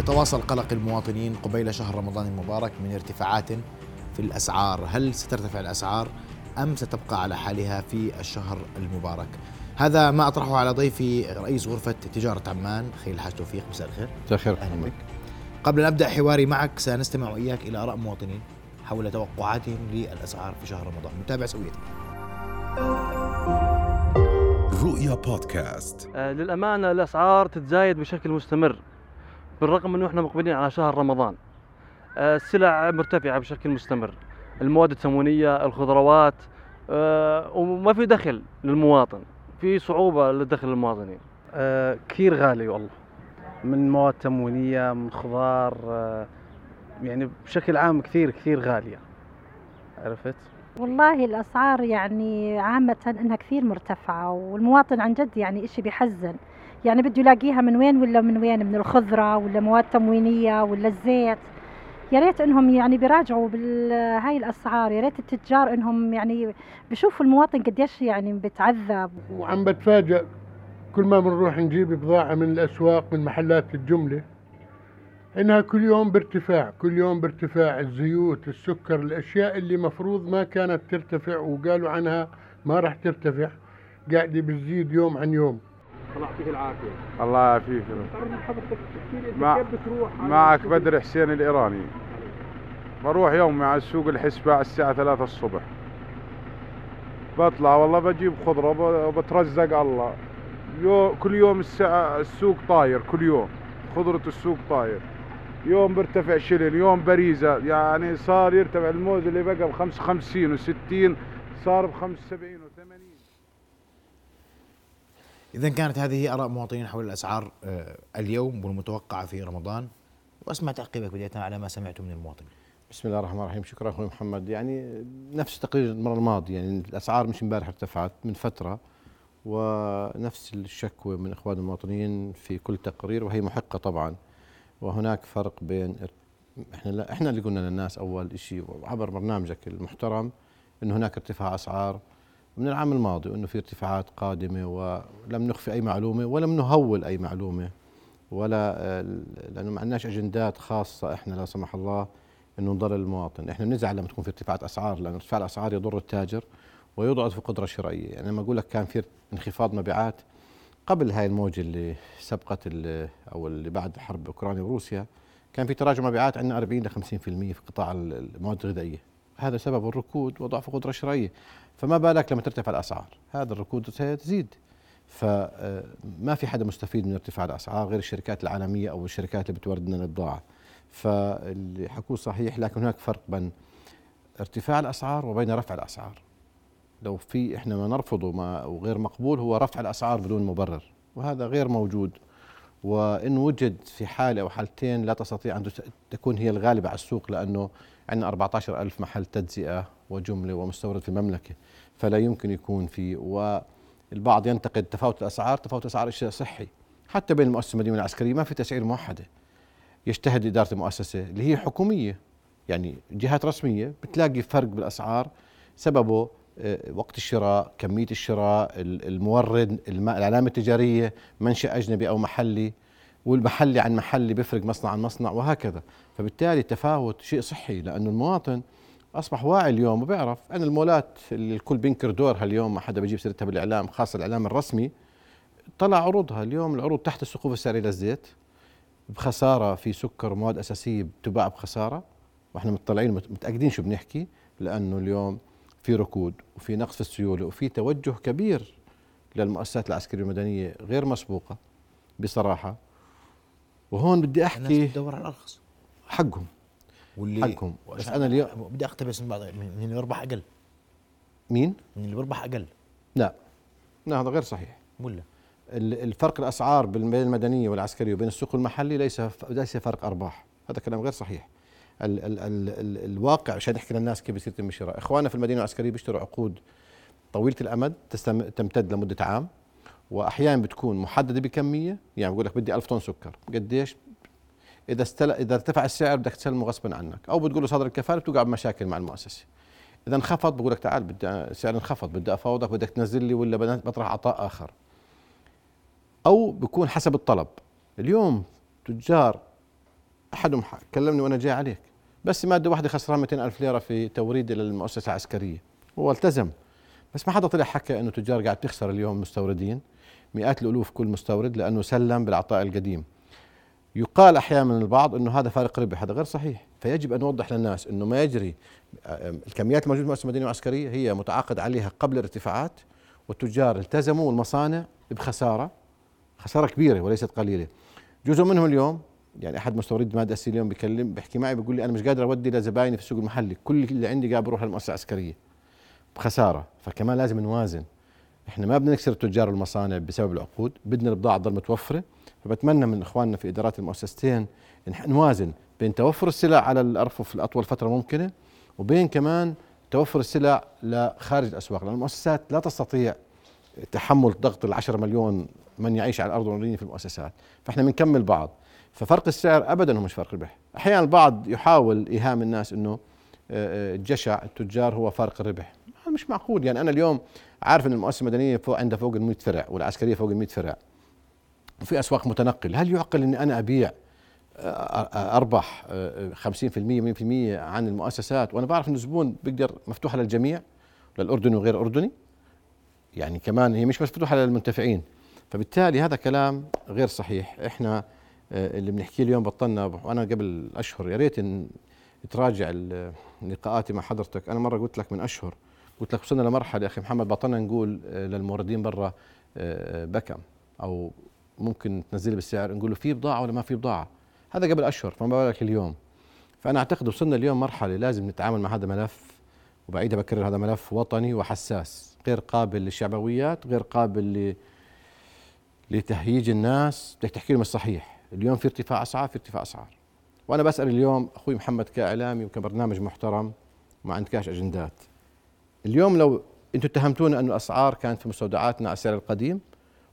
يتواصل قلق المواطنين قبيل شهر رمضان المبارك من ارتفاعات في الأسعار، هل سترتفع الأسعار أم ستبقى على حالها في الشهر المبارك؟ هذا ما أطرحه على ضيفي رئيس غرفة تجارة عمان خليل الحاج توفيق مساء الخير. مساء الخير أهلا بك. قبل أن أبدأ حواري معك سنستمع واياك إلى آراء مواطنين حول توقعاتهم للأسعار في شهر رمضان، نتابع سوية. رؤيا بودكاست آه، للأمانة الأسعار تتزايد بشكل مستمر بالرغم أنه إحنا مقبلين على شهر رمضان. آه، السلع مرتفعة بشكل مستمر. المواد التموينية الخضروات آه، وما في دخل للمواطن. في صعوبة لدخل المواطنين. آه، كثير غالي والله. من مواد تموينية من خضار يعني بشكل عام كثير كثير غالية. عرفت؟ والله الأسعار يعني عامة إنها كثير مرتفعة والمواطن عن جد يعني إشي بيحزن. يعني بده يلاقيها من وين ولا من وين؟ من الخضرة ولا مواد تموينية ولا الزيت؟ يا ريت إنهم يعني بيراجعوا بهاي الأسعار يا ريت التجار إنهم يعني بشوفوا المواطن قديش يعني بتعذب. وعم بتفاجأ كل ما بنروح نجيب بضاعة من الأسواق من محلات الجملة إنها كل يوم بارتفاع كل يوم بارتفاع الزيوت السكر الأشياء اللي مفروض ما كانت ترتفع وقالوا عنها ما راح ترتفع قاعدة بتزيد يوم عن يوم. الله يعافيك. مع معك بدر حسين الإيراني. بروح يومي على السوق الحسبة على الساعة ثلاثة الصبح. بطلع والله بجيب خضرة ب- بترزق الله. يو كل يوم الساعة السوق طاير كل يوم. خضرة السوق طاير. يوم بيرتفع شلن يوم بريزة. يعني صار يرتفع الموز اللي بقى بخمس خمسين وستين صار بخمس سبعين إذا كانت هذه آراء مواطنين حول الأسعار آه، اليوم والمتوقعة في رمضان. وأسمع تعقيبك بداية على ما سمعته من المواطنين. بسم الله الرحمن الرحيم. شكرا أخوي محمد. يعني نفس تقرير المرة الماضية يعني الأسعار مش امبارح ارتفعت من فترة ونفس الشكوى من إخوان المواطنين في كل تقرير وهي محقة طبعا. وهناك فرق بين إحنا لا إحنا اللي قلنا للناس أول شيء وعبر برنامجك المحترم إنه هناك ارتفاع أسعار من العام الماضي وانه في ارتفاعات قادمة ولم نخفي أي معلومة ولم نهول أي معلومة ولا آه، لأنه ما عندناش أجندات خاصة إحنا لا سمح الله إنه نضل المواطن، إحنا بنزعل لما تكون في ارتفاعات أسعار لأن ارتفاع الأسعار يضر التاجر ويضعف القدره الشرائيه، يعني لما أقول لك كان في انخفاض مبيعات قبل هاي الموجة اللي سبقت ال- أو اللي بعد حرب أوكرانيا وروسيا كان في تراجع مبيعات عندنا 40 ل 50% في قطاع ال- المواد الغذائية، هذا سبب الركود وضعف القدره الشرائيه، فما بالك لما ترتفع الأسعار، هذا الركود سيزيد. فما في حدا مستفيد من ارتفاع الأسعار غير الشركات العالمية أو الشركات اللي بتورد لنا البضاعه فاللي حكوه صحيح لكن هناك فرق بين ارتفاع الأسعار وبين رفع الأسعار. لو في إحنا ما نرفضه ما وغير مقبول هو رفع الأسعار بدون مبرر وهذا غير موجود. وإن وجد في حاله أو حالتين لا تستطيع أن تس- تكون هي الغالبة على السوق لأنه عندنا 14 ألف محل تجزئة وجملة ومستورد في المملكة فلا يمكن يكون في. والبعض ينتقد تفاوت الأسعار تفاوت الاسعار شيء صحي. حتى بين المؤسسة المدنيه والعسكرية ما في تسعير موحدة. يجتهد إدارة المؤسسة اللي هي حكومية يعني جهات رسمية بتلاقي فرق بالأسعار. سببه وقت الشراء كمية الشراء ال- المورد الم- العلامة التجارية منشأ أجنبي أو محلي والمحلي عن محلي بيفرق مصنع عن مصنع وهكذا. فبالتالي التفاوت شيء صحي لأنه المواطن أصبح واعي اليوم وبيعرف. ان المولات اللي الكل بينكر دورها اليوم ما حدا بيجيب سيرتها بالإعلام خاصة الإعلام الرسمي طلع عروضها. اليوم العروض تحت السقوف السعريه للزيت بخسارة في سكر ومواد أساسية بتباع بخسارة. وإحنا مطلعين مت- متأكدين شو بنحكي لأنه اليوم في ركود وفي نقص في السيولة وفي توجه كبير للمؤسسات العسكرية والمدنيه غير مسبوقة بصراحة. وهون بدي الناس أحكي بتدور على الارخص حقهم. واللي حقهم. بس أنا اليوم بدي أقتبس من بعض من اللي بيربح أقل. مين؟ من اللي بيربح أقل. لا. لا هذا غير صحيح. ولا؟ ال- الفرق الأسعار بين المدنية والعسكرية وبين السوق المحلي ليس ليس فرق أرباح. هذا كلام غير صحيح. ال ال ال ال الواقع عشان نحكي للناس كيف بيصير يتم الشراء إخواننا في المدينة العسكرية بيشتروا عقود طويلة الأمد تستم... تمتد لمدة عام وأحيانا بتكون محددة بكمية. يعني بقول لك بدي 1000 طن سكر. قديش؟ إذا استل... إذا ارتفع السعر بدك تسلمه غصبا عنك. أو بتقول له صادر الكفالة بتوقع بمشاكل مع المؤسسة. إذا انخفض بقول لك تعال بدي السعر انخفض بدي أفاوضك بدك تنزل لي ولا بطرح عطاء آخر. أو بيكون حسب الطلب. اليوم تجار أحدهم كلمني وأنا جاي عليك. بس ماده واحدة خسران 200 ألف ليرة في توريد للمؤسسة العسكرية. هو التزم. بس ما حدا طلع حكى إنه تجار قاعد تخسر اليوم مستوردين. مئات الألوف كل مستورد لأنه سلم بالعطاء القديم. يقال أحيانا من البعض إنه هذا فارق ربح هذا غير صحيح. فيجب أن نوضح للناس إنه ما يجري آه، الكميات الموجودة في المؤسسه المدنية والعسكرية هي متعاقد عليها قبل الارتفاعات. والتجار التزموا والمصانع بخسارة خسارة كبيرة وليست قليلة. جزء منهم اليوم يعني أحد مستوردي الماده الاساسيه اليوم بيكلم بيحكي معي بيقول لي أنا مش قادر أودي لزبايني في السوق المحلي. كل اللي عندي قاعد بروح للمؤسسة العسكرية بخسارة. فكمان لازم نوازن. إحنا ما بدنا نكسر التجار والمصانع بسبب العقود بدنا البضاعة تضل متوفرة. فبتمنى من إخواننا في إدارات المؤسستين نوازن بين توفر السلع على الارفف لاطول فترة ممكنة وبين كمان توفر السلع لخارج الأسواق. لأن المؤسسات لا تستطيع تحمل ضغط العشرة مليون من يعيش على الأرض في المؤسسات. فإحنا بنكمل بعض. ففرق السعر ابدا هو مش فرق ربح أحيانا البعض يحاول ايهام الناس إنه آه، آه، الجشع التجار هو فارق الربح. هذا مش معقول. يعني أنا اليوم عارف إن المؤسسة المدنية فوق عندها فوق ال 100 فرع والعسكرية فوق ال 100 فرع. وفي أسواق متنقل هل يعقل إني أنا أبيع آه، آه، أربح آه، 50% 100% عن المؤسسات وأنا بعرف إن الزبون بيقدر مفتوحه للجميع للاردني وغير الأردني؟ يعني كمان هي مش مفتوحة للمنتفعين فبالتالي هذا كلام غير صحيح. إحنا آه، اللي بنحكيه اليوم بطلنا وأنا قبل أشهر. يا ريت تراجع لقاءاتي مع حضرتك. أنا مرة قلت لك من أشهر قلت لك وصلنا لمرحلة يا أخي محمد بطلنا نقول آه، للموردين برا آه، بكم. أو ممكن تنزل بالسعر نقول له في بضاعة ولا ما في بضاعة. هذا قبل أشهر فما بالك اليوم. فأنا أعتقد وصلنا اليوم مرحلة لازم نتعامل مع هذا ملف. وبعيدها بكرر هذا ملف وطني وحساس غير قابل للشعبويات غير قابل لتهييج الناس. بدك تحكي لهم الصحيح. اليوم في ارتفاع أسعار في ارتفاع أسعار. وأنا بسأل اليوم أخوي محمد كإعلامي وكبرنامج محترم ما عندكاش أجندات. اليوم لو أنتم اتهمتونا انه الأسعار كانت في مستودعاتنا على السعر القديم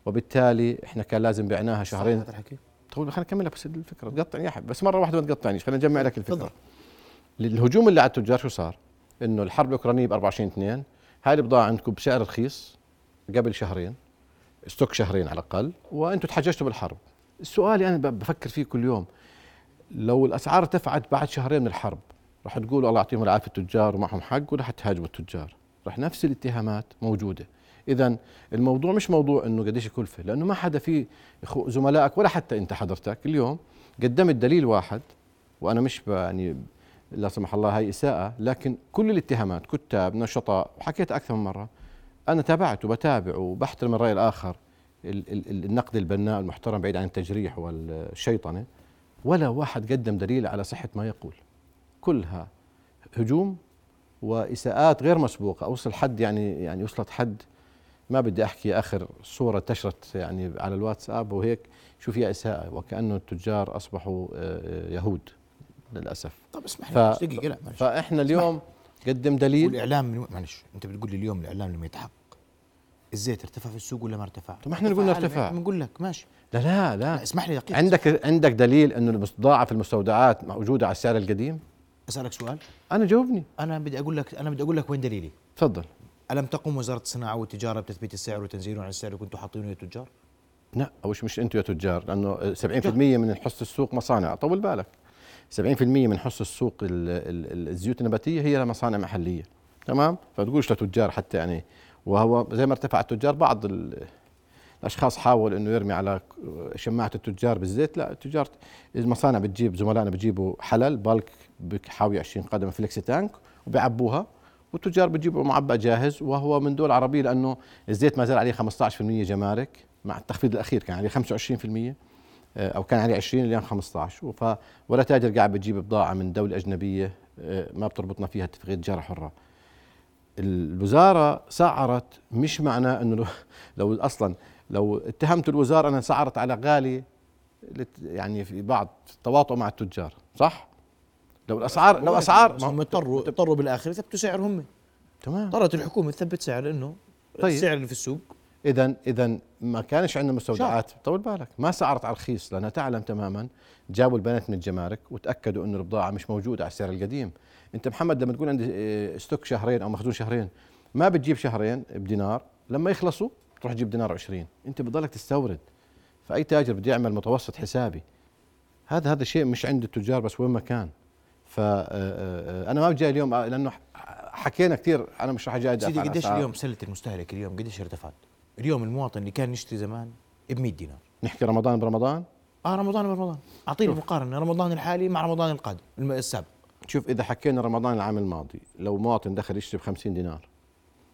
وبالتالي إحنا كان لازم بعناها شهرين. هذا الحكي. طول خليني أكمل لك بس الفكرة تقطعني يا حبيبي بس مرة واحدة ما تقطعنيش خليني أجمع لك الفكرة. تفضل. الهجوم اللي على التجار شو صار؟ إنه الحرب الأوكرانية ب 24 2 هاي البضاعه عندكم بسعر رخيص قبل شهرين ستوك شهرين على الأقل وأنتم تحججتوا بالحرب. سؤالي أنا بفكر فيه كل يوم لو الأسعار ارتفعت بعد شهرين من الحرب راح تقولوا الله يعطيهم العافية التجار ومعهم حق وراح تهاجموا التجار. راح نفس الاتهامات موجودة. اذا الموضوع مش موضوع إنه قديش كلفه لأنه ما حدا في زملائك ولا حتى أنت حضرتك اليوم قدمت دليل واحد وأنا مش يعني لا سمح الله هاي إساءة لكن كل الاتهامات كتاب نشطاء وحكيت أكثر من مرة أنا تابعت وبتابع وبحترم الرأي الآخر. ال- ال- ال- النقد البناء المحترم بعيد عن التجريح والشيطنة ولا واحد قدم دليل على صحة ما يقول. كلها هجوم وإساءات غير مسبوقة. أوصل حد يعني يعني وصلت حد ما بدي أحكي آخر صورة انتشرت يعني على الواتساب وهيك شو فيها إساءة. وكأنه التجار أصبحوا آه، آه، يهود للأسف. طب اسمح ف- لي معلش دقيقة لا معلش. فإحنا اليوم قدم دليل. والإعلام من معلش أنت بتقول لي اليوم الإعلام لما يتحقق. الزيت ارتفع في السوق ولا ما ارتفع؟ طب ما إحنا عالمي، ارتفع. بنقول لك ماشي. لا لا لا. لا اسمح لي دقيقة. عندك عندك دليل إنه في المستودعات موجودة على السعر القديم؟ أسألك سؤال. أنا جاوبني. أنا بدي أقول لك أنا بدي أقول لك وين دليلي. تفضل. ألم تقم وزارة الصناعة والتجارة بتثبيت السعر وتنزيله عن السعر اللي كنتوا حاطينه للتجار؟ لا مش مش أنتم يا تجار لأنه 70% من حصة السوق مصانع. طول بالك. 70% من حصة السوق ال- ال- ال- الزيوت النباتية هي مصانع محلية. تمام؟ فتقولش لتجار حتى يعني وهو زي ما ارتفع التجار بعض ال- الأشخاص حاول إنه يرمي على شماعة التجار بالزيت. لا التجار المصانع بتجيب زملائنا بتجيبوا حلل بالك بحاوي 20 قدم فليكسي تانك وبيعبوها والتجار بتجيبوا معبى جاهز. وهو من دول عربية لأنه الزيت ما زال عليه 15% جمارك مع التخفيض الأخير كان عليه 25% آه، أو كان عليه 20 اليوم 15 ف ولا تاجر قاعد بتجيب بضاعة من دولة أجنبية آه، ما بتربطنا فيها اتفاقية تجاره حرة. الوزارة سعرت مش معناه إنه لو, أصلا لو اتهمت الوزارة إنها سعرت على غالي يعني في بعض تواطؤ مع التجار صح؟ لو الاسعار لو اسعار ما هم اضطروا اضطروا بالآخر يثبتوا سعرهم تمام. اضطرت الحكومة تثبت سعر إنه طيب. السعر اللي في السوق إذا إذا ما كانش عندنا مستودعات. طول بالك. ما سعرت على رخيص لأنها تعلم تماما. جابوا البنات من الجمارك وتأكدوا انه البضاعة مش موجودة على السعر القديم. أنت محمد لما تقول عندي آه، ستوك شهرين أو مخزون شهرين ما بتجيب شهرين بدينار. لما يخلصوا تروح تجيب دينار 20 أنت بتضلك تستورد. فأي تاجر بده يعمل متوسط حسابي. هذا هذا شيء مش عند التجار بس وين ما كان. فانا ما بجي اليوم آه، لأنه حكينا كثير أنا مش راح جاي سيدي قديش اليوم سلة المستهلك اليوم؟ قديش ارتفعت؟ اليوم المواطن اللي كان يشتري زمان ب 100 دينار. نحكي رمضان برمضان؟ آه رمضان برمضان. أعطيني. مقارنة رمضان الحالي مع رمضان القادم السابق. شوف إذا حكينا رمضان العام الماضي لو مواطن دخل يشتري ب 50 دينار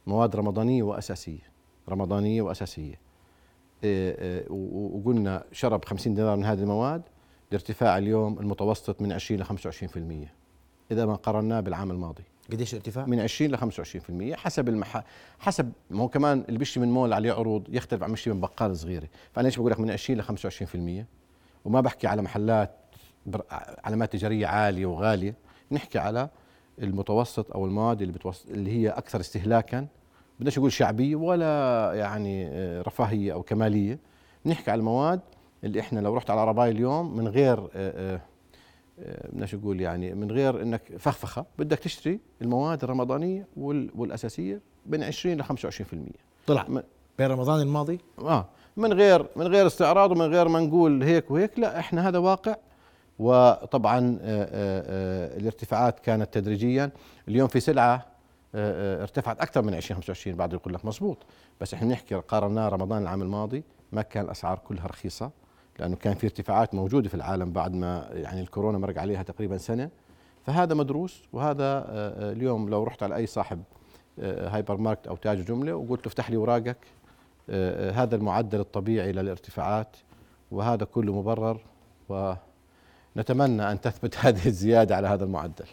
مواد رمضانية وأساسية رمضانية وأساسية إيه إيه وقلنا شرب 50 دينار من هذه المواد الارتفاع اليوم المتوسط من 20 ل 25% إذا ما قارناه بالعام الماضي. قديش ارتفاع؟ من 20 ل 25% حسب المح... حسب ما هو كمان اللي بيشتري من مول عليه عروض يختلف عن بيشتري من بقال صغيرة. فأنا ليش بقول لك من 20 ل 25% وما بحكي على محلات بر... علامات تجارية عالية وغالية نحكي على المتوسط أو المواد اللي بتوسط اللي هي أكثر استهلاكا بدناش نقول شعبية ولا يعني آه، رفاهية أو كمالية. نحكي على المواد اللي إحنا لو رحت على رباي اليوم من غير آه، آه، بدناش نقول يعني من غير إنك فخفخة. بدك تشتري المواد الرمضانية وال- والأساسية بين 20 ل 25% طلع. بين رمضان الماضي؟ آه. من غير من غير استعراض ومن غير ما نقول هيك وهيك لا إحنا هذا واقع. وطبعا آه، آه، آه، الارتفاعات كانت تدريجيا. اليوم في سلعة آه، آه، ارتفعت أكثر من 20 25 بعد يقول لك مزبوط بس إحنا بنحكي قارناه رمضان العام الماضي ما كان الأسعار كلها رخيصة. لأنه كان في ارتفاعات موجودة في العالم بعد ما يعني الكورونا مرق عليها تقريبا سنة. فهذا مدروس وهذا آه، آه، اليوم لو رحت على أي صاحب آه، hyper market أو تاجر جملة وقلت له افتح لي اوراقك هذا المعدل الطبيعي للارتفاعات وهذا كله مبرر ونتمنى أن تثبت هذه الزيادة على هذا المعدل.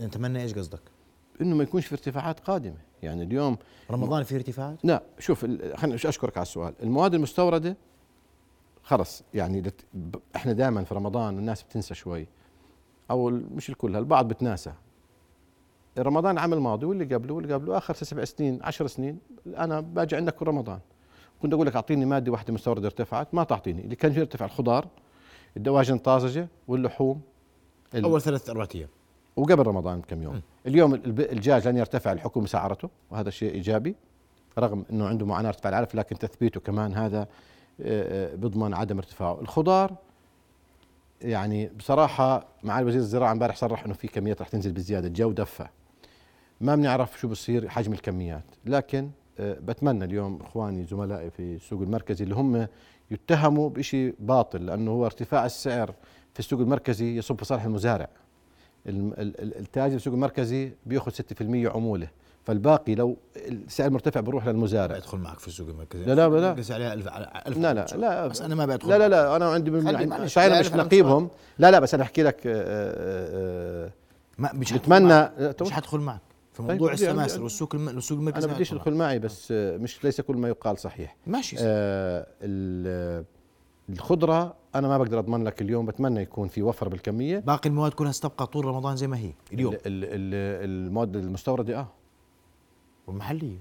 نتمنى إيش قصدك؟ إنه ما يكونش في ارتفاعات قادمة. يعني اليوم رمضان في ارتفاعات؟ لا شوف خليني أشكرك على السؤال. المواد المستوردة خلص يعني لت- إحنا دائما في رمضان الناس بتنسى شوي أو مش الكل البعض بتناسى. رمضان العام الماضي واللي قبله واللي قبله آخر سبع سنين عشر سنين أنا باجي عندك كل رمضان. كنت أقول لك أعطيني مادة واحدة مستوردة ارتفعت ما تعطيني. اللي كان يرتفع الخضار الدواجن الطازجة واللحوم ال- أول ثلاث أربع أيام. وقبل رمضان بكم يوم. م. اليوم الدجاج لن يرتفع الحكومة سعرته وهذا شيء إيجابي رغم إنه عنده معاناة ارتفاع العلف لكن تثبيته كمان هذا بيضمن عدم ارتفاعه. الخضار يعني بصراحة معالي وزير الزراعة امبارح صرح إنه في كميات رح تنزل بزيادة الجو دفى. ما بنعرف شو بصير حجم الكميات. لكن آه، بتمنى اليوم إخواني زملائي في السوق المركزي اللي هم يتهموا بشيء باطل لأنه هو ارتفاع السعر في السوق المركزي يصب في صالح المزارع. الم- ال- ال- التاجر في السوق المركزي بيأخذ 6% عمولة. فالباقي لو السعر مرتفع بروح للمزارع. بدخل معك في السوق المركزي لا، لا، لا. عليها 1000 على 1000 لا لا لا. بس أنا ما بدخل لا لا. لا. أنا عندي يعني أنا مش ألف نقيبهم. لا. لا بس أنا أحكي لك آه، آه، آه، ما مش بتمنى تو- مش حدخل معك. في طيب، موضوع بدي- السماسر والسوق الم... والسوق المركزي أنا بديش أدخل معي بس آه، مش ليس كل ما يقال صحيح. ماشي. آه ال- الخضرة أنا ما بقدر أضمن لك اليوم بتمنى يكون في وفر بالكمية. باقي المواد كلها ستبقى طول رمضان زي ما هي اليوم. ال- ال- ال- المواد المستوردة آه. والمحليه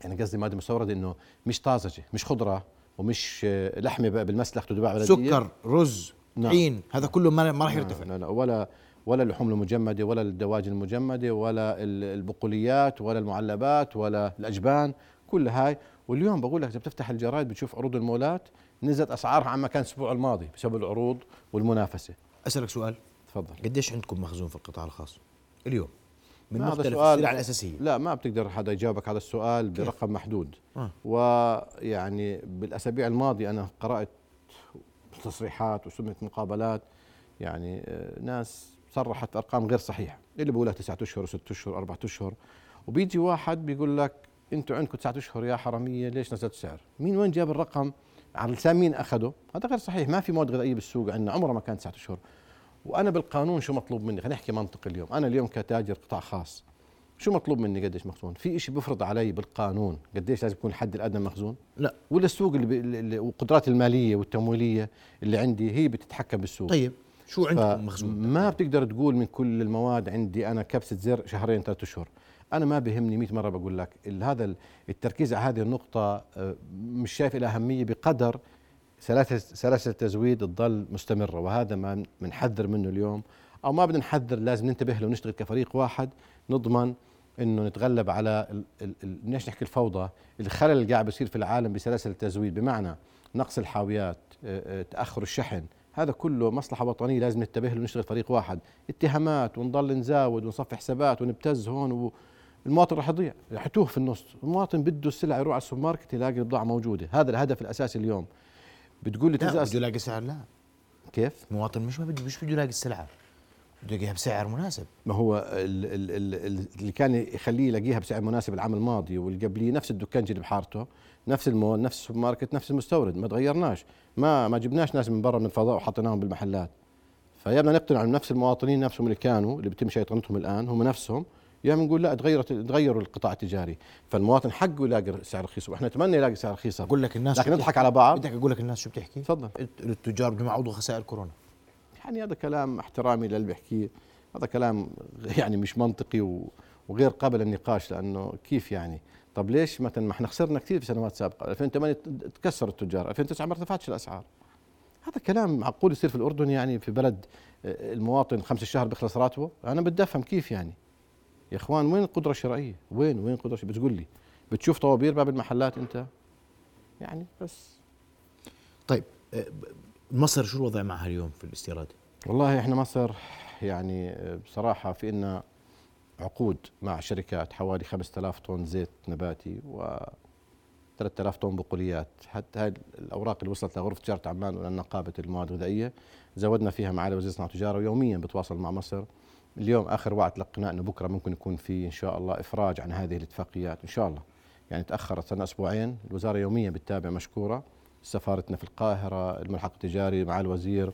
يعني قصدي ماده مستوردة إنه مش طازجة مش خضرة ومش آه، لحمة بالمسلخ تباع بلديه سكر رز نعم. طحين هذا كله ما راح يرتفع. لا, لا ولا ولا اللحوم المجمدة ولا الدواجن المجمدة ولا ال- البقوليات ولا المعلبات ولا الأجبان كل هاي. واليوم بقول لك إذا بتفتح الجرايد بتشوف عروض المولات نزلت أسعارها عما كان الأسبوع الماضي بسبب العروض والمنافسة. أسألك سؤال. تفضل. قديش عندكم مخزون في القطاع الخاص اليوم؟ من مختلف السلع الأساسية لا ما بتقدر حدا يجاوبك على السؤال؟ برقم محدود آه. ويعني بالأسابيع الماضية أنا قرأت تصريحات وسمعت مقابلات يعني آه، ناس صرحت أرقام غير صحيحة اللي بيقول لك تسعة أشهر وست أشهر اربعة أشهر وبيجي واحد بيقول لك أنتوا عندكم تسعة أشهر يا حرامية ليش نزلت السعر؟ مين وين جاب الرقم؟ على لسان مين أخذه؟ هذا غير صحيح ما في مواد غذائية بالسوق عندنا عمرها ما كانت تسعة أشهر وأنا بالقانون شو مطلوب مني؟ خلينا نحكي منطق اليوم، أنا اليوم كتاجر قطاع خاص شو مطلوب مني قديش مخزون؟ في شيء بيفرض علي بالقانون قديش لازم يكون الحد الأدنى مخزون؟ لا ولا السوق اللي, والقدرات المالية والتمويلية اللي عندي هي بتتحكم بالسوق طيب شو عندكم مخزون ما بتقدر تقول من كل المواد عندي أنا كبسة زر شهرين ثلاث أشهر أنا ما بهمني 100 مرة بقول لك هذا ال- التركيز على هذه النقطة آه، مش شايف لها أهمية بقدر سلاسل التزويد تضل مستمرة وهذا ما بنحذر منه اليوم. أو ما بدنا نحذر لازم ننتبه له ونشتغل كفريق واحد نضمن إنه نتغلب على بدناش نحكي الفوضى؟ الخلل اللي قاعد بيصير في العالم بسلاسل التزويد بمعنى نقص الحاويات آه، آه، تأخر الشحن هذا كله مصلحة وطنية لازم ننتبه له ونشتغل فريق واحد. اتهامات ونضل نزاود ونصفي حسابات ونبتز هون المواطن راح يضيع راح يتوه في النص. المواطن بده السلعه يروح على السوبر ماركت يلاقي البضاعه موجودة. هذا الهدف الأساسي اليوم. بتقول لي لا بده يلاقي سعر لا. كيف؟ المواطن مش ما بده مش بده يلاقي السلعة. بده يلاقيها بسعر مناسب. ما هو ال ال ال اللي كان يخليه يلاقيها بسعر مناسب العام الماضي واللي قبليه نفس الدكانجي اللي بحارته نفس المول نفس السوبر ماركت نفس المستورد ما تغيرناش. ما ما جبناش ناس من برا من الفضاء وحطيناهم بالمحلات. فيا بدنا نقتنع نفس المواطنين نفسهم اللي كانوا اللي بيتم شيطنتهم الآن هم نفسهم. يا بنقول لا تغيرت تغيروا القطاع التجاري. فالمواطن حقه يلاقي سعر رخيص وإحنا نتمنى يلاقي سعر رخيص. أقول لك الناس لكن نضحك؟ على بعض. بدك أقول لك الناس شو بتحكي؟ تفضل. التجار بدهم يعوضوا خسائر كورونا. يعني هذا كلام احترامي للي بيحكيه هذا كلام يعني مش منطقي وغير قابل للنقاش لأنه كيف يعني؟ طب ليش مثلا ما إحنا خسرنا كثير في سنوات سابقة؟ 2008 تكسر التجار 2009 ما ارتفعتش الأسعار. هذا كلام معقول يصير في الأردن يعني في بلد آه، المواطن خمس الشهر بيخلص راتبه؟ أنا بدي افهم كيف يعني؟ يا إخوان وين القدرة الشرائيه وين وين القدرة الشرائية؟ بتقول لي بتشوف طوابير باب المحلات أنت؟ يعني بس. طيب آه، مصر شو الوضع معها اليوم في الاستيراد؟ والله إحنا مصر يعني بصراحة في إلنا عقود مع شركات حوالي 5000 طن زيت نباتي و 3000 طن بقوليات. حتى هاي الأوراق اللي وصلت لغرفة تجارة عمان ولنقابة المواد الغذائية زودنا فيها معالي وزير الصناعة والتجارة ويوميا بتواصل مع مصر. اليوم آخر وعد تلقيناه أنه بكرة ممكن يكون في إن شاء الله إفراج عن هذه الاتفاقيات إن شاء الله. يعني تأخرت صرنا أسبوعين الوزارة يوميا بتتابع مشكورة سفارتنا في القاهرة الملحق التجاري مع الوزير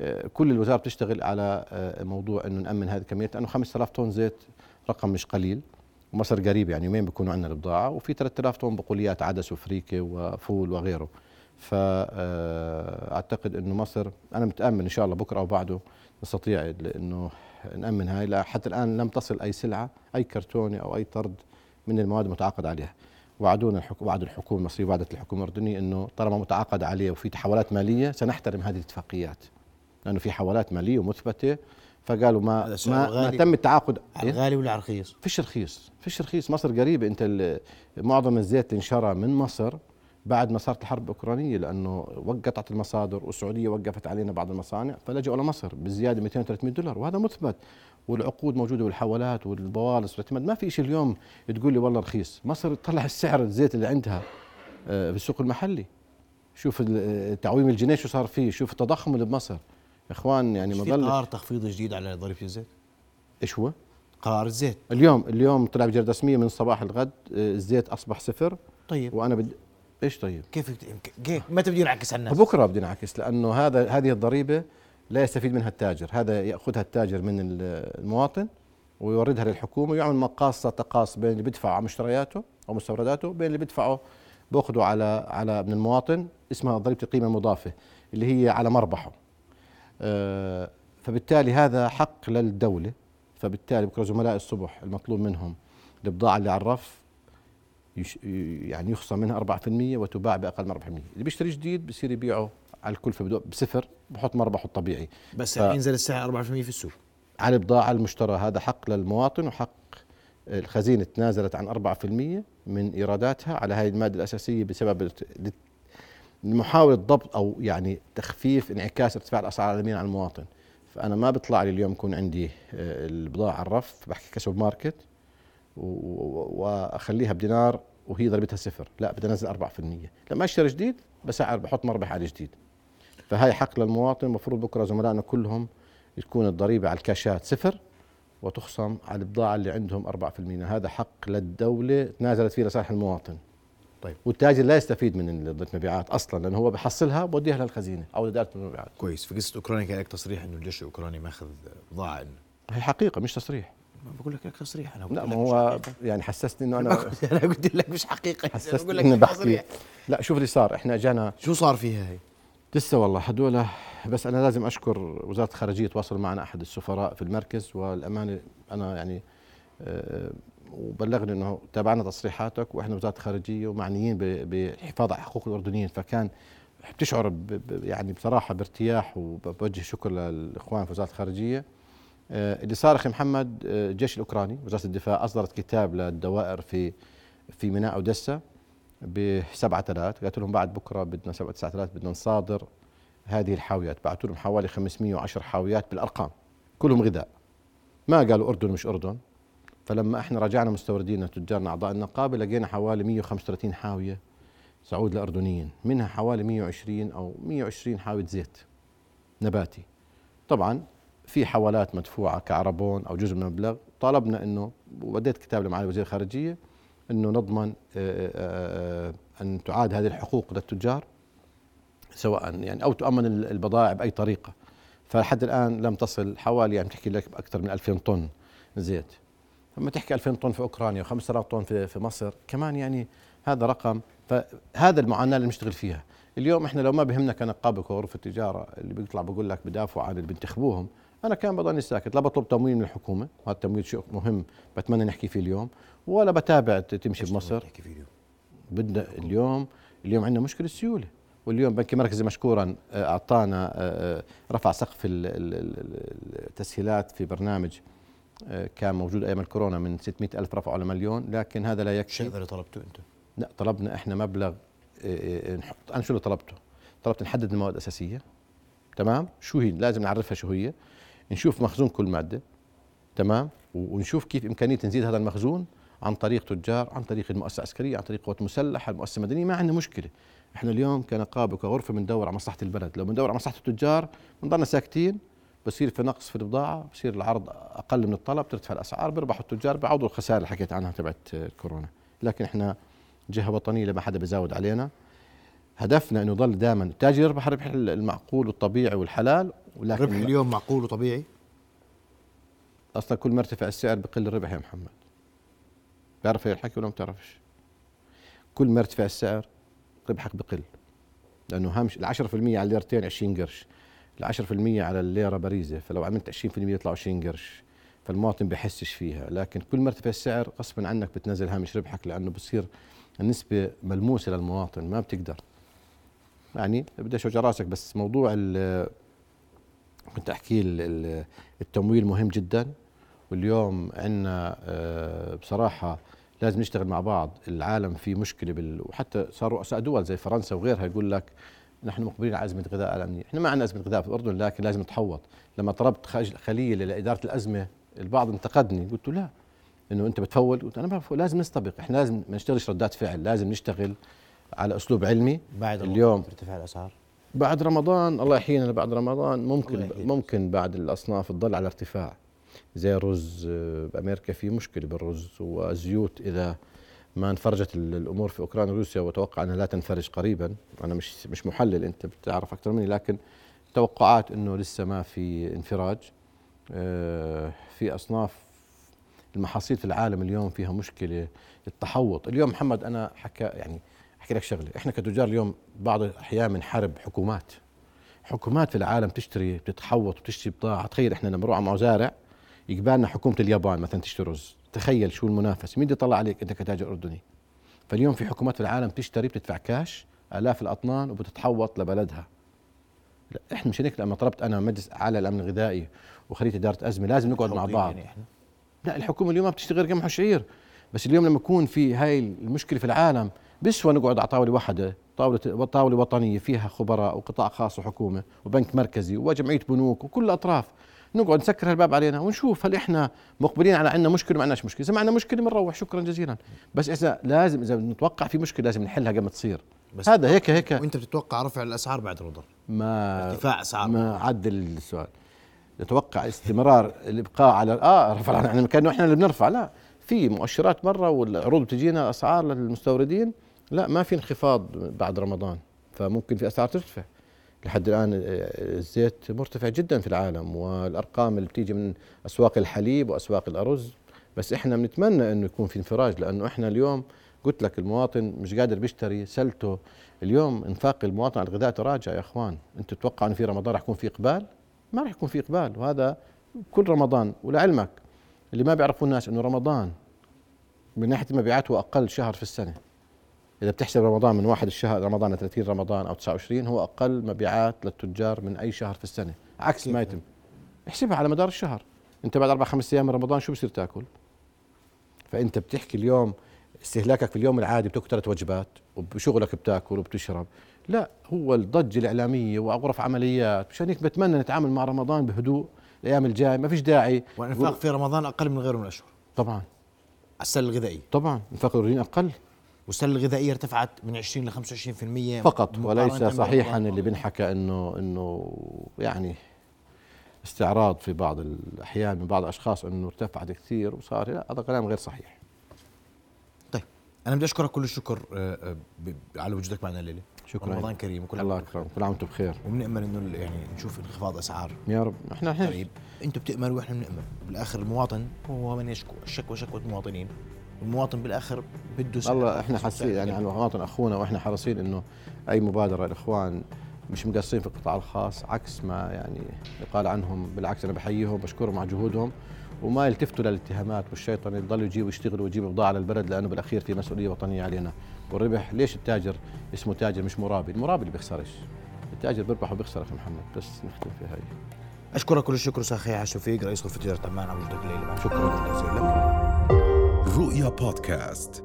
آه، كل الوزارة بتشتغل على آه، موضوع إنه نأمن هذه الكميات لأنه 5000 طن زيت رقم مش قليل ومصر قريب يعني يومين بيكونوا عندنا البضاعه وفي 3000 طن بقوليات عدس وفريكة وفول وغيره. فاعتقد إنه مصر أنا متأمل إن شاء الله بكرة أو بعده نستطيع انه نأمن هاي لا حتى الآن لم تصل أي سلعة أي كرتونة أو أي طرد من المواد المتعاقد عليها. وعدونا الحكومة وعد الحكومة المصريه وعدت الحكومة الأردنية إنه طالما متعاقد عليه وفي تحولات مالية سنحترم هذه الاتفاقيات. لأنه في حوالات مالية ومثبتة فقالوا ما ما, ما. تم التعاقد. على إيه؟ غالي ولا على رخيص؟ فيش رخيص فيش رخيص. مصر قريبة. أنت ال- معظم الزيت انشرى من مصر بعد ما صارت الحرب الأوكرانية لأنه قطعت المصادر والسعودية وقفت علينا بعض المصانع فلجأوا لمصر بزيادة 200 300 دولار وهذا مثبت. والعقود موجودة بالحوالات والبوالص والإعتماد. ما في شيء اليوم تقول لي والله رخيص. مصر تطلع السعر الزيت اللي عندها آه، في السوق المحلي. شوف ال- تعويم الجنيه شو صار فيه شوف التضخم اللي بمصر. إخوان يعني ما في ضل قرار تخفيض جديد على ضريبه الزيت؟ إيش هو؟ قرار الزيت. اليوم اليوم طلع بجريدة رسمية من صباح الغد آه، الزيت أصبح صفر. طيب. وأنا بدي إيش طيب؟ كيف كيف؟ متى بده ينعكس على الناس؟ بكرة بدي نعكس لأنه هذا هذه الضريبة لا يستفيد منها التاجر. هذا يأخذها التاجر من ال- المواطن ويوردها للحكومة ويعمل مقاصة تقاص بين اللي بيدفع على مشترياته أو مستورداته بين اللي بيدفعه بأخذه على على من المواطن اسمها ضريبة القيمة المضافة اللي هي على مربحه. آه، فبالتالي هذا حق للدولة فبالتالي بكرة زملاء الصبح المطلوب منهم البضاعة اللي على الرف يعني يخصم منها 4% وتباع بأقل من 4% اللي بيشتري جديد بصير يبيعه على الكلفة بدو- بصفر بحط مربحه الطبيعي. بس ف- رح ينزل السعر 4% في السوق. على البضاعة المشترى هذا حق للمواطن وحق الخزينة تنازلت عن 4% من إيراداتها على هذه المادة الأساسية بسبب محاولة ضبط أو يعني تخفيف انعكاس ارتفاع الأسعار العالمية على المواطن. فأنا ما بيطلع لي اليوم يكون عندي آه، البضاعة على الرف بحكي كسب ماركت. و- و- وأخليها بدينار وهي ضريبتها صفر. لا بدي أنزل 4% لما أشتري جديد بسعر بحط مربح على جديد. فهاي حق للمواطن. المفروض بكرة زملائنا كلهم تكون الضريبة على الكاشات صفر وتخصم على البضاعة اللي عندهم 4% هذا حق للدولة تنازلت فيه لصالح المواطن. طيب. والتاجر لا يستفيد من ضريبة المبيعات أصلا لأنه هو بحصلها بوديها للخزينة أو لإدارة المبيعات. كويس. في قصة أوكرانيا كان لك تصريح إنه الجيش الأوكراني ماخذ بضاعة هي حقيقة مش تصريح. بقول لك لك تصريح أنا لا بقول ما هو. يعني حسستني إنه أنا أنا قلت لك مش حقيقة. بقول حسستني لك اني لك بحكي. تصريح. لا شوف اللي صار. إحنا اجانا شو صار فيها هي؟ لسه والله هدول بس أنا لازم أشكر وزارة الخارجية تواصل معنا أحد السفراء في المركز. والأمانة أنا يعني آه، وبلغني إنه تابعنا تصريحاتك وإحنا وزارة الخارجية ومعنيين ب- بالحفاظ على حقوق الأردنيين. فكان بتشعر يعني بصراحة بارتياح وبوجه شكر للإخوان في وزارة الخارجية. اللي صار أخي محمد آه، الجيش الأوكراني وزارة الدفاع أصدرت كتاب للدوائر في في ميناء أوديسا بسبعة ثلاث قالت لهم بعد بكرة بدنا سبعة تسعة ثلاث بدنا نصادر هذه الحاويات. بعثوا لهم حوالي 510 حاويات بالأرقام كلهم غذاء. ما قالوا أردن مش أردن. فلما إحنا رجعنا مستوردين تجارنا أعضاء النقابة لقينا حوالي 135 حاوية سعود لأردنيين منها حوالي 120 أو 120 حاوية زيت نباتي. طبعا في حوالات مدفوعة كعربون أو جزء من المبلغ. طالبنا إنه وبديت كتاب لمعالي وزير الخارجية إنه نضمن آه، آه، آه، أن تعاد هذه الحقوق للتجار سواء يعني أو تؤمن البضائع بأي طريقة. فلحد الآن لم تصل حوالي يعني تحكي لك بأكثر من 2000 طن زيت. لما تحكي 2000 طن في أوكرانيا و5000 طن في في مصر كمان يعني هذا رقم. فهذا المعاناة اللي بنشتغل فيها. اليوم إحنا لو ما بهمنا كنقابه وغرفة تجاره اللي بيطلع بقول لك بدافعوا عن اللي بينتخبوهم أنا كان بضلني ساكت لا بطلب تمويل من الحكومة وهذا التمويل شيء مهم بتمنى نحكي فيه اليوم ولا بتابع تمشي بمصر نحكي فيه اليوم بدنا اليوم اليوم عندنا مشكلة سيولة واليوم بنك مركزي مشكورا آه، أعطانا آه، آه، رفع سقف التسهيلات في برنامج كان موجود أيام الكورونا من 600 ألف رفعوا لمليون لكن هذا لا يكفي شو اللي طلبته أنتم؟ لا طلبنا إحنا مبلغ نحط أنا شو اللي طلبته؟ طلبت نحدد المواد الأساسية تمام؟ شو هي؟ لازم نعرفها شو هي نشوف مخزون كل مادة تمام؟ ونشوف كيف إمكانية نزيد هذا المخزون عن طريق تجار عن طريق المؤسسة العسكرية عن طريق قوات مسلحة المؤسسة المدنية ما عندنا مشكلة. إحنا اليوم كنقابة وكغرفة بندور على مصلحة البلد. لو بندور على مصلحة التجار بنضلنا ساكتين بصير في نقص في البضاعة بصير العرض أقل من الطلب ترتفع الأسعار بيربحوا التجار بيعوضوا الخسائر اللي حكيت عنها تبعت كورونا. لكن إحنا جهة وطنية لما حدا بيزود علينا هدفنا أنه يضل دائما التاجر يربح الربح المعقول والطبيعي والحلال ولكن الربح اليوم معقول وطبيعي؟ أصلا كل ما ارتفع السعر بقل الربح يا محمد. بيعرف هي الحكي ولا ما بتعرفش؟ كل ما ارتفع السعر ربحك بقل لأنه هامش ال 10% على الليرتين 20 قرش ال 10% على الليرة باريزة فلو عملت 20% يطلع 20 قرش فالمواطن بحسش فيها. لكن كل ما ارتفع السعر غصبا عنك بتنزل هامش ربحك لأنه بصير النسبة ملموسة للمواطن ما بتقدر يعني بدي اوجع راسك. بس موضوع كنت أحكي التمويل مهم جدا. واليوم عندنا آه، بصراحة لازم نشتغل مع بعض. العالم في مشكلة بال... وحتى صاروا رؤساء دول زي فرنسا وغيرها يقول لك نحن مقبلين على أزمة غذاء عالميه، إحنا ما عندنا أزمة غذاء في الأردن لكن لازم نتحوط، لما طلبت خليه لاداره الأزمة البعض انتقدني. قلت له لا إنه أنت بتفول. قلت أنا ما بفول. لازم نستبق. إحنا لازم ما نشتغلش ردات فعل. لازم نشتغل على أسلوب علمي. بعد اليوم ارتفاع الأسعار. بعد رمضان الله يحيينا بعد رمضان. ممكن ممكن بعد الأصناف تضل على ارتفاع. زي الرز آه، بأمريكا في مشكلة بالرز والزيوت إذا ما انفرجت الأمور في اوكرانيا وروسيا واتوقع أنها لا تنفرج قريبا. أنا مش مش محلل أنت بتعرف أكثر مني. لكن توقعات إنه لسه ما في انفراج. آه، في أصناف المحاصيل في العالم اليوم فيها مشكلة. التحوط. اليوم محمد أنا حكى يعني أحكي لك شغلة. إحنا كتجار اليوم بعض الأحيان بنحارب حكومات. حكومات في العالم تشتري بتتحوط وتشتري بضاعة. تخيل إحنا لما نروح على مزارع يقبالنا حكومة اليابان مثلا تشتري رز. تخيل شو المنافسه مين بده يطلع عليك أنت كتاجر أردني؟ فاليوم في حكومات في العالم تشتري بتدفع كاش آلاف الأطنان وبتتحوط لبلدها. لا إحنا مش هيك لما طلبت أنا مجلس اعلى الأمن الغذائي وخليه إدارة أزمة لازم نقعد مع بعض. يعني إحنا. لا الحكومة اليوم ما بتشتغل قمح وشعير. بس اليوم لما يكون في هاي المشكلة في العالم بسوى نقعد على طاولة واحدة طاولة طاولة وطنية فيها خبراء وقطاع خاص وحكومة وبنك مركزي وجمعية بنوك وكل الأطراف. نقعد نسكر الباب علينا ونشوف هل إحنا مقبلين على عندنا مشكلة ما عندناش مشكلة. إذا ما عندنا مشكلة بنروح. شكرا جزيلا. بس اذا لازم إذا نتوقع في مشكلة لازم نحلها قبل ما تصير. بس هذا هيك هيك. وأنت بتتوقع رفع الأسعار بعد رمضان ما ارتفاع أسعار. ما عدل السؤال. نتوقع استمرار الإبقاء على آه رفع يعني كأنه إحنا اللي بنرفع. لا في مؤشرات مرة والعروض بتجينا أسعار للمستوردين. لا ما في انخفاض بعد رمضان فممكن في أسعار ترتفع. لحد الآن آه، الزيت مرتفع جدا في العالم والأرقام اللي بتيجي من أسواق الحليب وأسواق الأرز. بس إحنا بنتمنى إنه يكون في انفراج لأنه إحنا اليوم قلت لك المواطن مش قادر بيشتري سلته. اليوم انفاق المواطن على الغذاء تراجع يا إخوان. أنت تتوقع إنه في رمضان رح يكون في إقبال؟ ما رح يكون في إقبال وهذا كل رمضان. ولعلمك اللي ما بيعرفوا الناس إنه رمضان من ناحية المبيعات هو أقل شهر في السنة. إذا بتحسب رمضان من واحد الشهر رمضان 30 رمضان أو 29 هو أقل مبيعات للتجار من أي شهر في السنة عكس ما يتم. احسبها على مدار الشهر. أنت بعد أربع خمس أيام من رمضان شو بصير تأكل؟ فأنت بتحكي اليوم استهلاكك في اليوم العادي بتأكل ثلاث وجبات وبشغلك بتأكل وبتشرب. لا هو الضجة الإعلامية وغرف عمليات. مشان هيك بتمنى نتعامل مع رمضان بهدوء الأيام الجاية ما فيش داعي. والإنفاق في رمضان أقل من غيره من الأشهر. طبعا. السلة الغذائية. طبعا. إنفاق الأردنيين أقل. والسله الغذائيه ارتفعت من 20 ل 25% فقط وليس صحيحا. اللي بنحكى انه إنه يعني استعراض في بعض الأحيان من بعض الأشخاص إنه ارتفعت كثير وصار لا هذا كلام غير صحيح. طيب أنا بدي أشكرك كل الشكر آه، آه، على وجودك معنا الليلة. شكرا. رمضان كريم وكل الله اكرم كل عام وأنتم بخير. وبنأمل إنه يعني نشوف انخفاض أسعار. يا رب. إحنا إحنا قريب أنتم بتأملوا وإحنا بنأمل. بالآخر المواطن هو من يشكو الشكوى شكوى المواطنين. المواطن بالآخر بده سعر الله إحنا حاسين يعني. على المواطن أخونا وإحنا حريصين إنه أي مبادرة الإخوان مش مقصرين في القطاع الخاص عكس ما يعني يقال عنهم بالعكس أنا بحييهم بشكرهم على جهودهم وما يلتفتوا للاتهامات والشيطان يضلوا يجيبوا يشتغلوا ويجيبوا بضاعة للبلد لأنه بالأخير في مسؤولية وطنية علينا. والربح ليش التاجر اسمه تاجر مش مرابي؟ المرابي اللي بيخسرش التاجر بيربح وبيخسر أخي محمد بس نختم في هاي. أشكرك كل الشكر أستاذ خياع شفيق رئيس غرفة تجاره عمان الليلة معنا شكرا جزيلا. لك رؤيا بودكاست